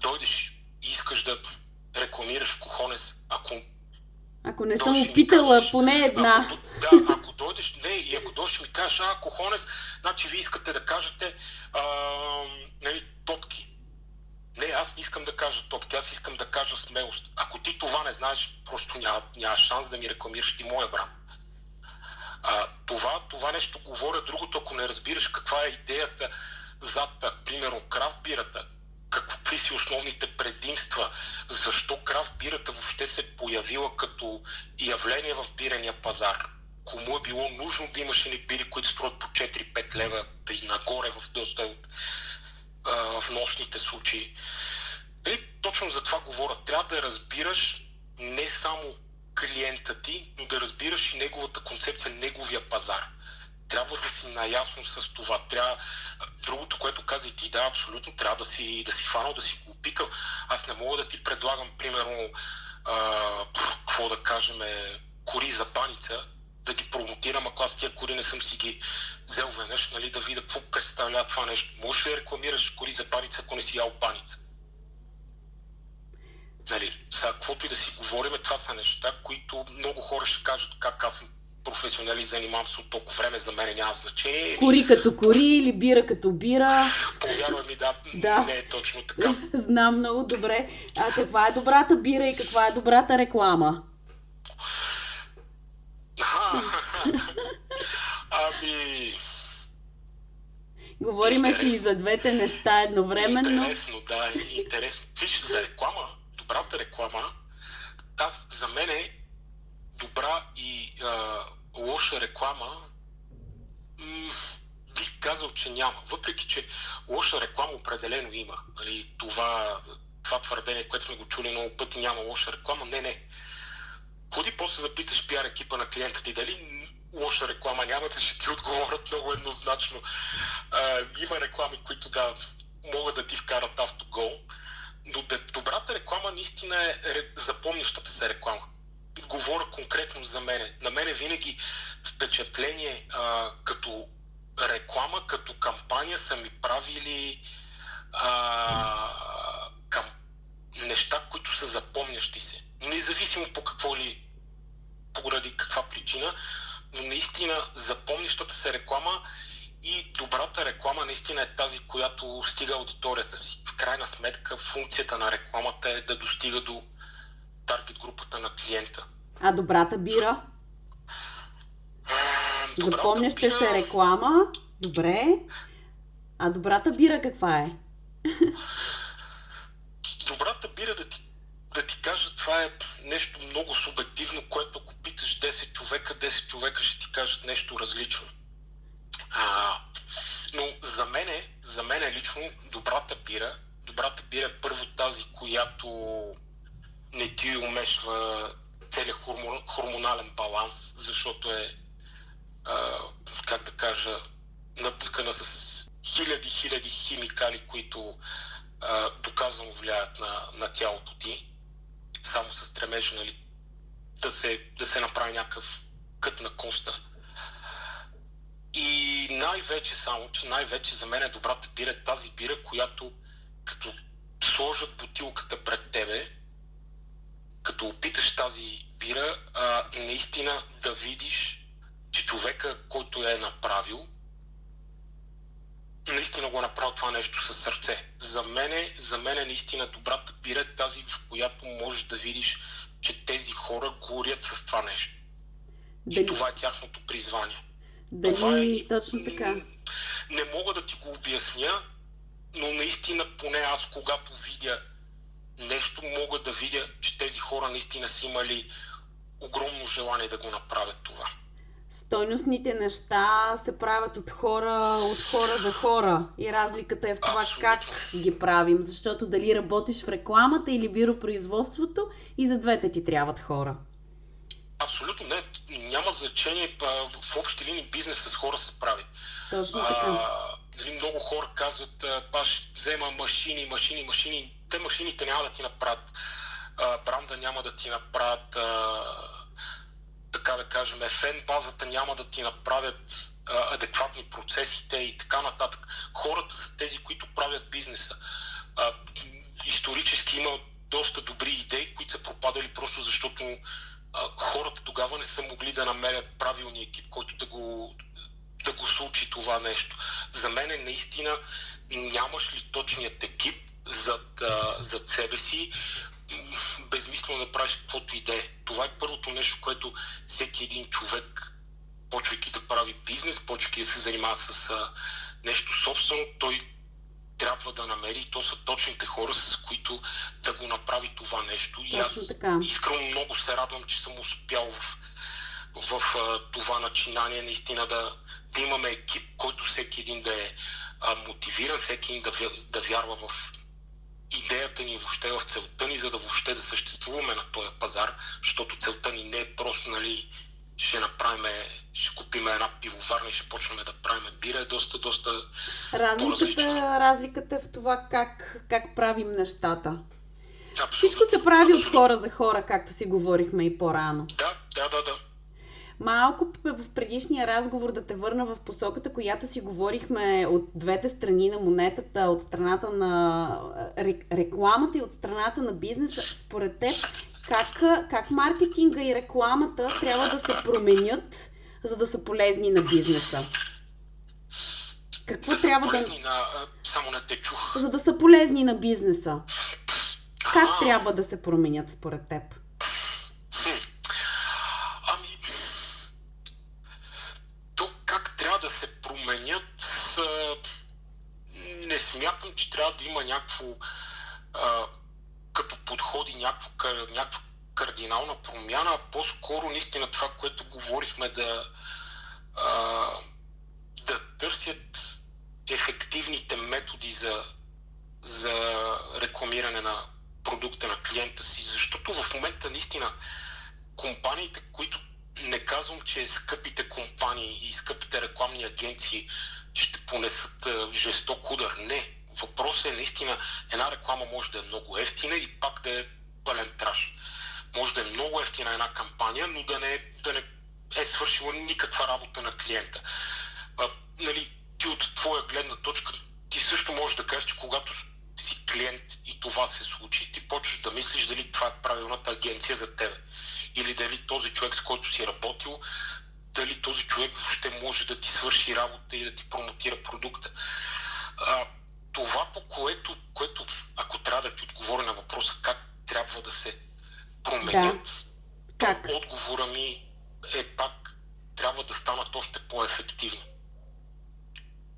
Speaker 2: дойдеш и искаш да рекламираш Кохонес, ако
Speaker 1: ако не съм опитала кажеш, поне една.
Speaker 2: Ако, да, ако дойдеш, не, и ако дойдеш ми кажеш, а, Кохонес, значи ви искате да кажете а, нали, топки. Не, аз не искам да кажа топки, аз искам да кажа смелост. Ако ти това не знаеш, просто няма, няма шанс да ми рекламираш ти моя бранд. А, това, това нещо говоря. Другото, ако не разбираш каква е идеята зад, примерно, крафт бирата, какви си основните предимства, защо крафт бирата въобще се появила като явление в бирения пазар. Кому е било нужно да имаш ни бири, които струват по 4-5 лева, да и нагоре в доста от в нощните случаи. И точно за това говоря. Трябва да разбираш не само клиента ти, но да разбираш и неговата концепция, неговия пазар трябва да си наясно с това. Трябва... Другото, което каза и ти, да, абсолютно, трябва да си, да си фанал, да си го опитал. Аз не мога да ти предлагам, примерно, а, какво да кажем, кори за паница, да ги промотирам, ако аз тия кори не съм си ги взел веднъж, нали, да видя какво представлява това нещо. Можеш ли да рекламираш кори за паница, ако не си ял паница? Нали, сега, каквото и да си говорим, това са неща, които много хора ще кажат как аз съм професионалист, занимавам се от толкова време, за мен няма значение.
Speaker 1: Кори като кори или бира като бира.
Speaker 2: Повярвай ми, да, да, не е точно така.
Speaker 1: Знам много добре. А каква е добрата бира и каква е добрата реклама?
Speaker 2: ами...
Speaker 1: Говориме си и за двете неща едновременно.
Speaker 2: Интересно, да, интересно. Виж, за реклама, добрата реклама, аз за мен е добра и а, реклама, бих казал, че няма. Въпреки, че лоша реклама определено има. Нали, това, това твърдение, което сме го чули много пъти, няма лоша реклама. Не, не. Ходи после да питаш пиар екипа на клиента ти дали лоша реклама няма, да ще ти отговорят много еднозначно. А, има реклами, които да могат да ти вкарат автогол, но добрата реклама наистина е запомнящата се реклама говоря конкретно за мене. На мене винаги впечатление а, като реклама, като кампания са ми правили а, кам... неща, които са запомнящи се. Независимо по какво ли, поради каква причина, но наистина запомнящата се реклама и добрата реклама наистина е тази, която стига аудиторията си. В крайна сметка функцията на рекламата е да достига до таргет групата на клиента.
Speaker 1: А добрата бира? Запомняща се реклама. Добре. А добрата бира каква е?
Speaker 2: Добрата бира, да ти, да ти кажа, това е нещо много субективно, което ако питаш 10 човека, 10 човека ще ти кажат нещо различно. А, но за мене, за мене лично, добрата бира, добрата бира е първо тази, която не ти умешва целият хормон, хормонален баланс, защото е, а, как да кажа, напускана с хиляди, хиляди химикали, които а, доказано влияят на, на тялото ти, само с стремеж нали, да, се, да се направи някакъв кът на коста. И най-вече само, че най-вече за мен е добрата бира е тази бира, която като сложат бутилката пред тебе, като опиташ тази бира, а, наистина да видиш, че човека, който я е направил, наистина го е направил това нещо със сърце. За мене, за мене наистина добрата бира е тази, в която можеш да видиш, че тези хора горят с това нещо. И
Speaker 1: Дали,
Speaker 2: това е тяхното призвание. Това
Speaker 1: дали
Speaker 2: е-
Speaker 1: точно така?
Speaker 2: М, Не мога да ти го обясня, но наистина поне аз когато видя нещо, мога да видя, че тези хора наистина са имали огромно желание да го направят това.
Speaker 1: Стойностните неща се правят от хора, от хора за хора. И разликата е в това как ги правим. Защото дали работиш в рекламата или биропроизводството и за двете ти трябват хора.
Speaker 2: Абсолютно не. Няма значение. В общи линии бизнес с хора се прави.
Speaker 1: Точно така.
Speaker 2: А, нали, много хора казват, аз ще взема машини, машини, машини. Те машините няма да ти направят. А, бранда няма да ти направят, а, така да кажем, фен базата няма да ти направят а, адекватни процесите и така нататък. Хората са тези, които правят бизнеса. А, исторически има доста добри идеи, които са пропадали просто защото а, хората тогава не са могли да намерят правилния екип, който да го, да го случи това нещо. За мен е наистина нямаш ли точният екип зад, а, зад себе си, безмислено да правиш каквото и да е. Това е първото нещо, което всеки един човек, почвайки да прави бизнес, почвайки да се занимава с а, нещо собствено, той трябва да намери, и то са точните хора, с които да го направи това нещо. И аз искрено много се радвам, че съм успял в, в а, това начинание, наистина да, да имаме екип, който всеки един да е а, мотивиран, всеки един да, да вярва в идеята ни, въобще в целта ни, за да въобще да съществуваме на този пазар, защото целта ни не е просто, нали, ще направим, ще купим една пивоварна и ще почнем да правим бира, е доста, доста
Speaker 1: Разликата, разликата е в това как, как правим нещата.
Speaker 2: абсолютно.
Speaker 1: Всичко се прави от
Speaker 2: абсолютно.
Speaker 1: хора за хора, както си говорихме и по-рано.
Speaker 2: Да, да, да, да.
Speaker 1: Малко в предишния разговор да те върна в посоката, която си говорихме от двете страни на монетата, от страната на ре- рекламата и от страната на бизнеса. Според теб, как, как маркетинга и рекламата трябва да се променят, за да са полезни на бизнеса? Какво трябва да...
Speaker 2: на... а, Само не те чух.
Speaker 1: За да са полезни на бизнеса. Как трябва да се променят според теб?
Speaker 2: Смятам, че трябва да има някакво, а, като подходи, някакво, някаква кардинална промяна, по-скоро наистина това, което говорихме да, а, да търсят ефективните методи за, за рекламиране на продукта на клиента си, защото в момента наистина компаниите, които не казвам, че скъпите компании и скъпите рекламни агенции ще понесат жесток удар. Не. Въпросът е наистина, една реклама може да е много ефтина и пак да е пълен траш. Може да е много ефтина една кампания, но да не, да не е свършила никаква работа на клиента. А, нали, ти от твоя гледна точка, ти също можеш да кажеш, че когато си клиент и това се случи, ти почваш да мислиш дали това е правилната агенция за тебе. Или дали този човек, с който си работил, дали този човек въобще може да ти свърши работа и да ти промотира продукта. А, това, по което, което, ако трябва да ти отговоря на въпроса как трябва да се променят,
Speaker 1: да.
Speaker 2: Как? отговора ми е пак трябва да станат още по-ефективни.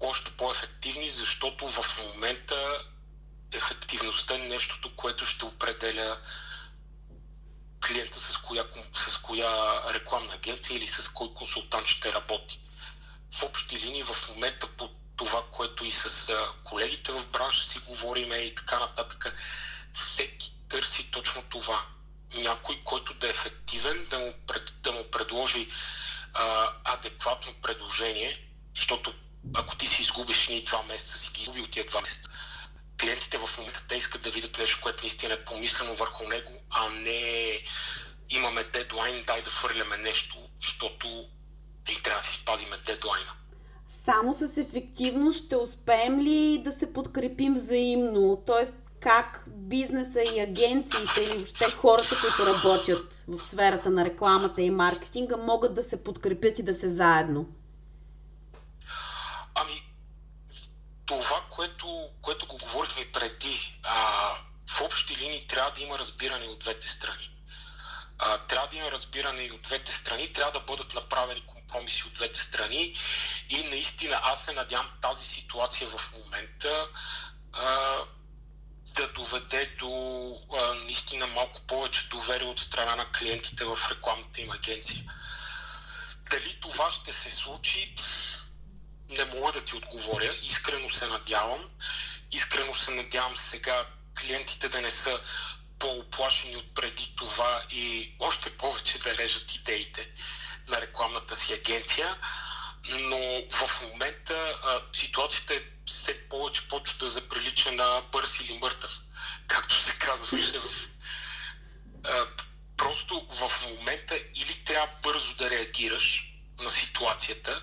Speaker 2: Още по-ефективни, защото в момента ефективността е нещото, което ще определя клиента с коя, с коя рекламна агенция или с кой консултант ще работи. В общи линии в момента по това, което и с колегите в бранша си говориме и така нататък, всеки търси точно това. Някой, който да е ефективен, да му, пред, да му предложи а, адекватно предложение, защото ако ти си изгубиш ни два месеца, си ги изгубил тия два месеца. Клиентите в момента те искат да видят нещо, което наистина е помислено върху него, а не имаме дедлайн, дай да фърляме нещо, защото и трябва да си спазиме дедлайна.
Speaker 1: Само с ефективност ще успеем ли да се подкрепим взаимно? Тоест, как бизнеса и агенциите или въобще хората, които работят в сферата на рекламата и маркетинга, могат да се подкрепят и да се заедно?
Speaker 2: Ами, това, което, което го говорихме преди, а, в общи линии трябва да има разбиране от двете страни. А, трябва да има разбиране и от двете страни, трябва да бъдат направени компромиси от двете страни и наистина аз се надявам тази ситуация в момента а, да доведе до а, наистина малко повече доверие от страна на клиентите в рекламната им агенция. Дали това ще се случи, не мога да ти отговоря. Искрено се надявам. Искрено се надявам сега клиентите да не са по-оплашени от преди това и още повече да режат идеите на рекламната си агенция. Но в момента а, ситуацията е все повече почва да заприлича на бърз или мъртъв, както се казваше. А, просто в момента или трябва бързо да реагираш на ситуацията,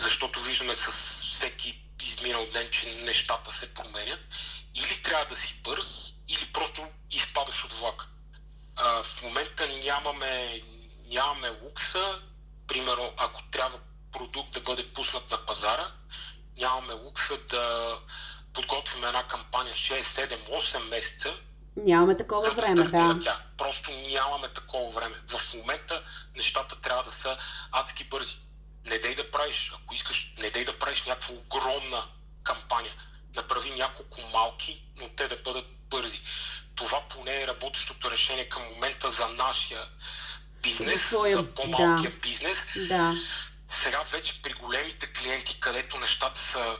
Speaker 2: защото виждаме с всеки изминал ден, че нещата се променят, или трябва да си бърз, или просто изпадаш от влака. А, в момента нямаме, нямаме лукса, примерно ако трябва продукт да бъде пуснат на пазара, нямаме лукса да подготвим една кампания 6, 7, 8 месеца.
Speaker 1: Нямаме такова
Speaker 2: за
Speaker 1: да време, да.
Speaker 2: Тя. Просто нямаме такова време. В момента нещата трябва да са адски бързи. Не дай да правиш, ако искаш, не дай да правиш някаква огромна кампания. Направи няколко малки, но те да бъдат бързи. Това поне е работещото решение към момента за нашия бизнес, за, за по-малкия
Speaker 1: да.
Speaker 2: бизнес.
Speaker 1: Да.
Speaker 2: Сега вече при големите клиенти, където нещата са...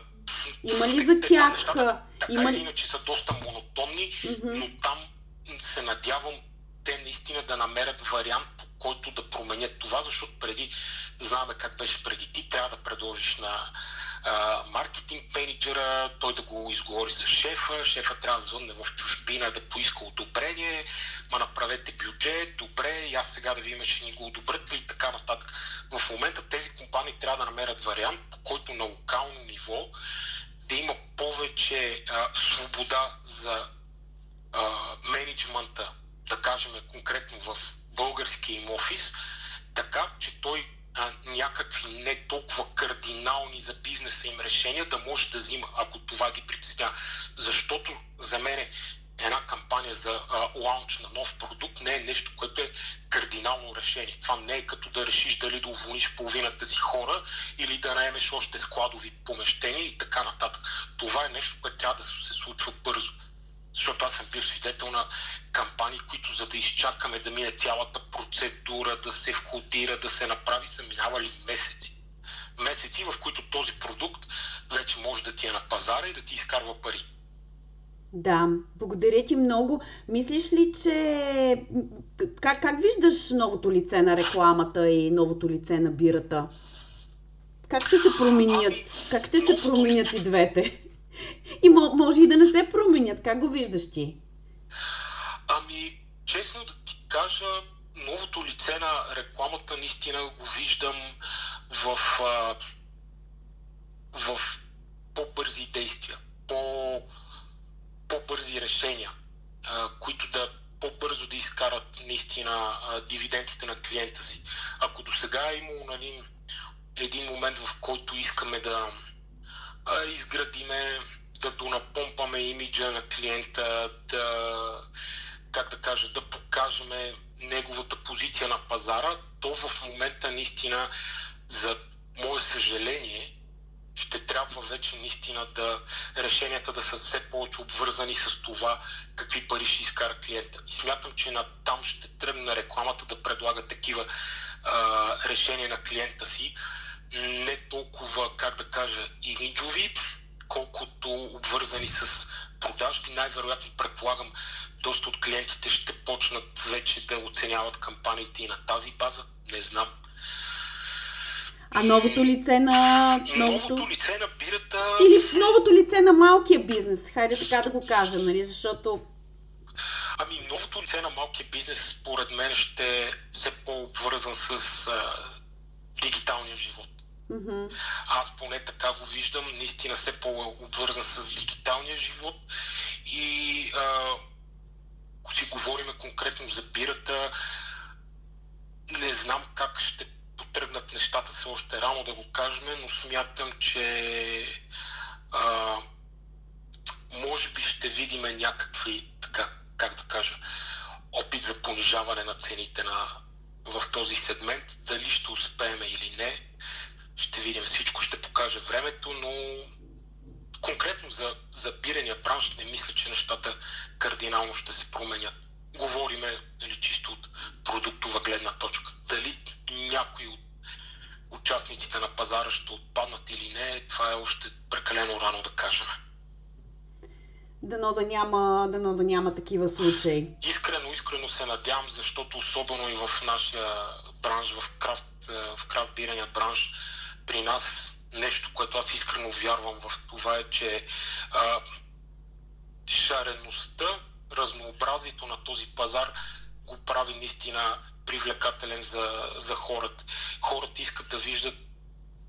Speaker 1: Има ли за тях...
Speaker 2: Нещата, така
Speaker 1: има
Speaker 2: или иначе са доста монотонни, mm-hmm. но там се надявам те наистина да намерят вариант, който да променят това, защото преди, знаем как беше преди ти, трябва да предложиш на а, маркетинг менеджера, той да го изговори с шефа, шефа трябва да звънне в чужбина да поиска одобрение, ма направете бюджет, добре, и аз сега да видим, ще ни го одобрят ли и така нататък. В момента тези компании трябва да намерят вариант, по който на локално ниво да има повече а, свобода за а, менеджмента, да кажем конкретно в българския им офис, така че той а, някакви не толкова кардинални за бизнеса им решения да може да взима, ако това ги притеснява. Защото за мен една кампания за лаунч на нов продукт не е нещо, което е кардинално решение. Това не е като да решиш дали да уволниш половината си хора или да наемеш още складови помещения и така нататък. Това е нещо, което трябва да се случва бързо. Защото аз съм бил свидетел на кампании, които за да изчакаме да мине цялата процедура, да се входира, да се направи, са минавали месеци. Месеци, в които този продукт вече може да ти е на пазара и да ти изкарва пари.
Speaker 1: Да, благодаря ти много. Мислиш ли, че... Как, как виждаш новото лице на рекламата и новото лице на бирата? Как ще се променят? Ами, как ще се променят и двете? И може и да не се променят. Как го виждаш ти?
Speaker 2: Ами, честно да ти кажа, новото лице на рекламата наистина го виждам в, в по-бързи действия, по, по-бързи решения, които да по-бързо да изкарат наистина дивидендите на клиента си. Ако до сега е имало нали, един момент, в който искаме да, а, изградиме, да донапомпаме имиджа на клиента, да, как да кажа, да покажем неговата позиция на пазара, то в момента наистина, за мое съжаление, ще трябва вече наистина да решенията да са все повече обвързани с това какви пари ще изкара клиента. И смятам, че на там ще тръгне рекламата да предлага такива а, решения на клиента си, не толкова, как да кажа, имиджови, колкото обвързани с продажби. Най-вероятно предполагам, доста от клиентите ще почнат вече да оценяват кампаниите и на тази база. Не знам.
Speaker 1: А новото лице на...
Speaker 2: Новото, новото лице на бирата...
Speaker 1: Или новото лице на малкия бизнес, хайде така да го кажем, нали? Защото...
Speaker 2: Ами, новото лице на малкия бизнес, според мен, ще е все по-обвързан с а, дигиталния живот.
Speaker 1: Mm-hmm.
Speaker 2: Аз поне така го виждам, наистина все по-обвързан с дигиталния живот и ако си говорим конкретно за бирата, не знам как ще потръгнат нещата се още рано да го кажем, но смятам, че а, може би ще видим някакви, така, как да кажа, опит за понижаване на цените на, в този сегмент. Дали ще успеем или не, ще видим. Всичко ще покаже времето, но конкретно за, за бирения бранш не мисля, че нещата кардинално ще се променят. Говориме нали, чисто от продуктова гледна точка. Дали някои от участниците на пазара ще отпаднат или не, това е още прекалено рано да кажем.
Speaker 1: Дано да няма, дано да няма такива случаи.
Speaker 2: Искрено, искрено се надявам, защото особено и в нашия бранш, в крафт, в крафт бирения бранш, при нас нещо, което аз искрено вярвам в това е, че а, шареността, разнообразието на този пазар го прави наистина привлекателен за, за хората. Хората искат да виждат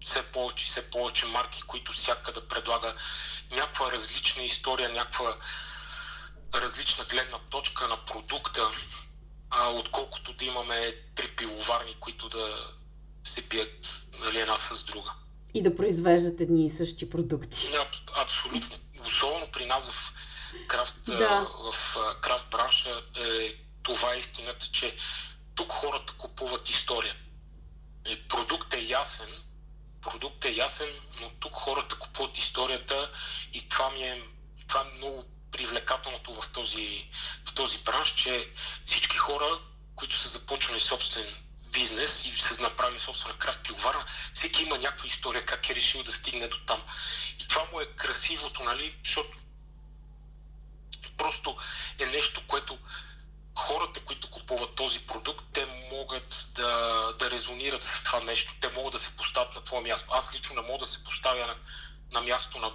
Speaker 2: все повече и все повече марки, които всяка да предлага някаква различна история, някаква различна гледна точка на продукта, а, отколкото да имаме три пиловарни, които да се бият нали, една с друга.
Speaker 1: И да произвеждат едни и същи продукти.
Speaker 2: А, абсолютно. Особено при нас в крафт, да. в крафт бранша е това е истината, че тук хората купуват история. И продукт е ясен, продукт е ясен, но тук хората купуват историята и това ми е, това е много привлекателното в този, в този бранш, че всички хора, които са започнали собствен бизнес и са направили собствена крафт пиловарна, всеки има някаква история как е решил да стигне до там. И това му е красивото, нали, защото просто е нещо, което хората, които купуват този продукт, те могат да, да резонират с това нещо. Те могат да се поставят на това място. Аз лично не мога да се поставя на, на място на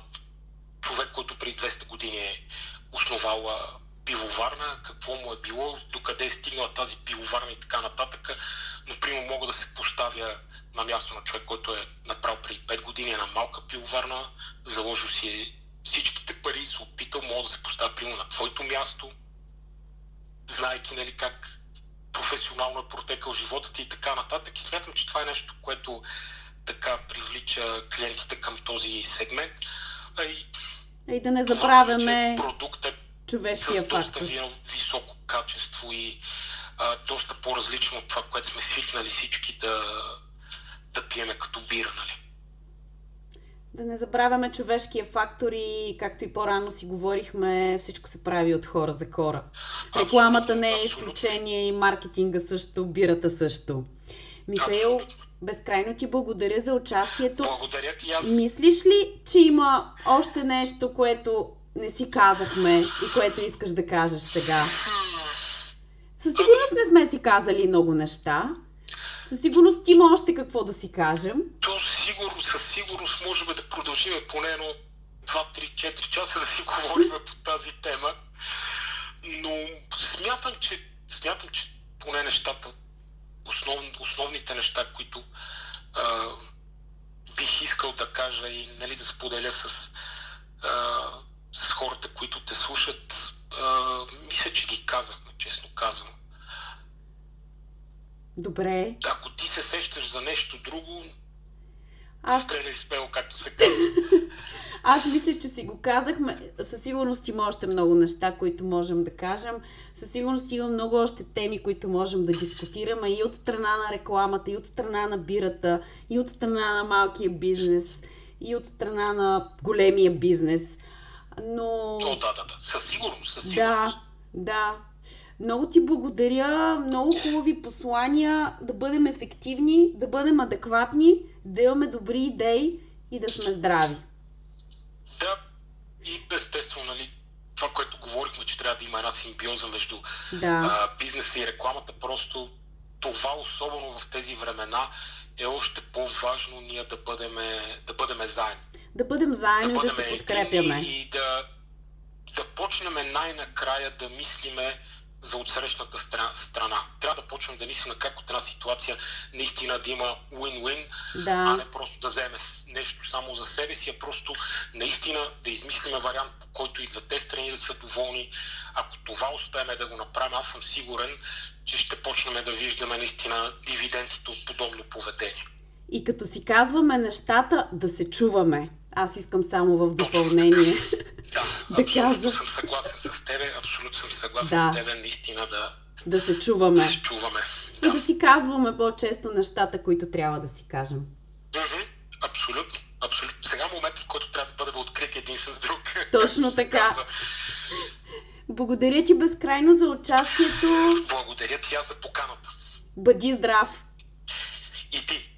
Speaker 2: човек, който преди 200 години е основал пивоварна, какво му е било, докъде е стигнала тази пивоварна и така нататък. Но, примерно, мога да се поставя на място на човек, който е направил преди 5 години на малка пивоварна, заложил си всичките пари и се опитал, мога да се поставя, примерно, на твоето място, знайки нали, как професионално е протекал живота ти и така нататък. И смятам, че това е нещо, което така привлича клиентите към този сегмент. А и,
Speaker 1: и да не забравяме
Speaker 2: продукт е
Speaker 1: човешкия
Speaker 2: с доста високо качество и а, доста по-различно от това, което сме свикнали всички да, да пиеме като бира. Нали?
Speaker 1: Да не забравяме човешкия фактор и, както и по-рано си говорихме, всичко се прави от хора за хора. Рекламата не е изключение и маркетинга също, бирата също. Михаил, абсолютно. безкрайно ти благодаря за участието.
Speaker 2: Благодаря ти аз.
Speaker 1: Мислиш ли, че има още нещо, което не си казахме и което искаш да кажеш сега? Със сигурност не сме си казали много неща. Със сигурност има още какво да си кажем.
Speaker 2: То сигурно, със сигурност можем да продължим поне едно 2-3-4 часа да си говорим по тази тема. Но смятам, че, смятам, че поне нещата, основ, основните неща, които а, бих искал да кажа и нали, да споделя с, а, с хората, които те слушат, а, мисля, че ги казахме, честно казвам.
Speaker 1: Добре.
Speaker 2: Ако ти се сещаш за нещо друго,
Speaker 1: аз...
Speaker 2: стреляй смело, както се казва.
Speaker 1: Аз мисля, че си го казахме. Със сигурност има още много неща, които можем да кажем. Със сигурност има много още теми, които можем да дискутираме и от страна на рекламата, и от страна на бирата, и от страна на малкия бизнес. и от страна на големия бизнес. Но...
Speaker 2: О, да, да, да. Със сигурност, със
Speaker 1: сигурност. Да, да. Много ти благодаря, много хубави послания, да бъдем ефективни, да бъдем адекватни, да имаме добри идеи и да сме здрави.
Speaker 2: Да, и естествено, нали, това, което говорихме, че трябва да има една симбиоза между
Speaker 1: да.
Speaker 2: а, бизнеса и рекламата, просто това, особено в тези времена, е още по-важно ние да бъдем, да бъдем заедно.
Speaker 1: Да бъдем заедно да и да се подкрепяме.
Speaker 2: И да, да почнем най-накрая да мислиме за отсрещната страна. Трябва да почнем да мислим как от една ситуация наистина да има win-win,
Speaker 1: да.
Speaker 2: а не просто да вземе нещо само за себе си, а просто наистина да измислиме вариант, по който и двете страни да са доволни. Ако това успеем да го направим, аз съм сигурен, че ще почнем да виждаме наистина дивидендите от подобно поведение.
Speaker 1: И като си казваме нещата, да се чуваме. Аз искам само в допълнение.
Speaker 2: Да, да кажа. съм съгласен с тебе, абсолютно съм съгласен да. с тебе, наистина да,
Speaker 1: да се чуваме.
Speaker 2: Да се чуваме.
Speaker 1: И да. си казваме по-често нещата, които трябва да си кажем.
Speaker 2: Mm-hmm. Абсолютно. Абсолютно. Сега е момент, в който трябва да бъдем открити един с друг.
Speaker 1: Точно така. Благодаря ти безкрайно за участието.
Speaker 2: Благодаря ти аз за поканата.
Speaker 1: Бъди здрав.
Speaker 2: И ти.